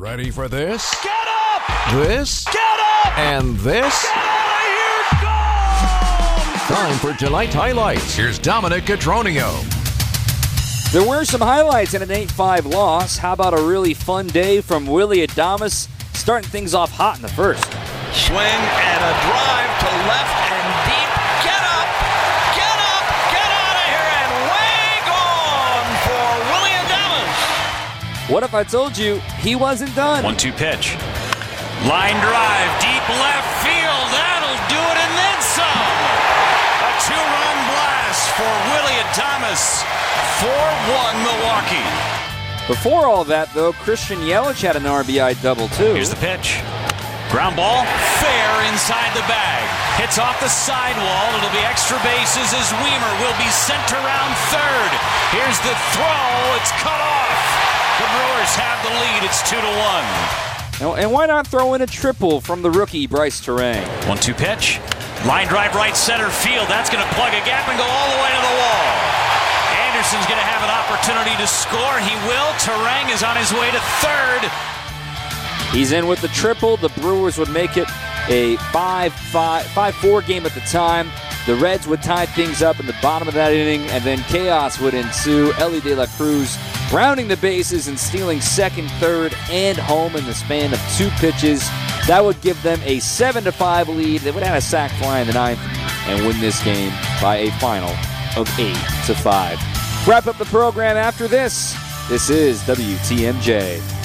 Ready for this? Get up! This? Get up! And this? Get out of here! Gone! Time for tonight's highlights. Here's Dominic Catronio. There were some highlights in an 8 5 loss. How about a really fun day from Willy Adames, starting things off hot in the first? Swing and a drive What if I told you he wasn't done? One two pitch. Line drive, deep left field. That'll do it and then some. A two run blast for Willy Adames. 4 1 Milwaukee. Before all that, though, Christian Yelich had an RBI double, too. Here's the pitch. Ground ball, fair inside the bag. Hits off the sidewall. It'll be extra bases as Wiemer will be sent around third. Here's the throw. It's cut off. The Brewers have the lead. It's 2 to 1. And why not throw in a triple from the rookie Brice Turang? One two pitch. Line drive right center field. That's going to plug a gap and go all the way to the wall. Anderson's going to have an opportunity to score. He will. Terang is on his way to third. He's in with the triple. The Brewers would make it a 5 5 5 4 game at the time. The Reds would tie things up in the bottom of that inning, and then chaos would ensue. Elly De La Cruz rounding the bases and stealing second, third, and home in the span of two pitches. That would give them a 7 to 5 lead. They would have a sac fly in the ninth and win this game by a final of 8 to 5. Wrap up the program after this. This is WTMJ.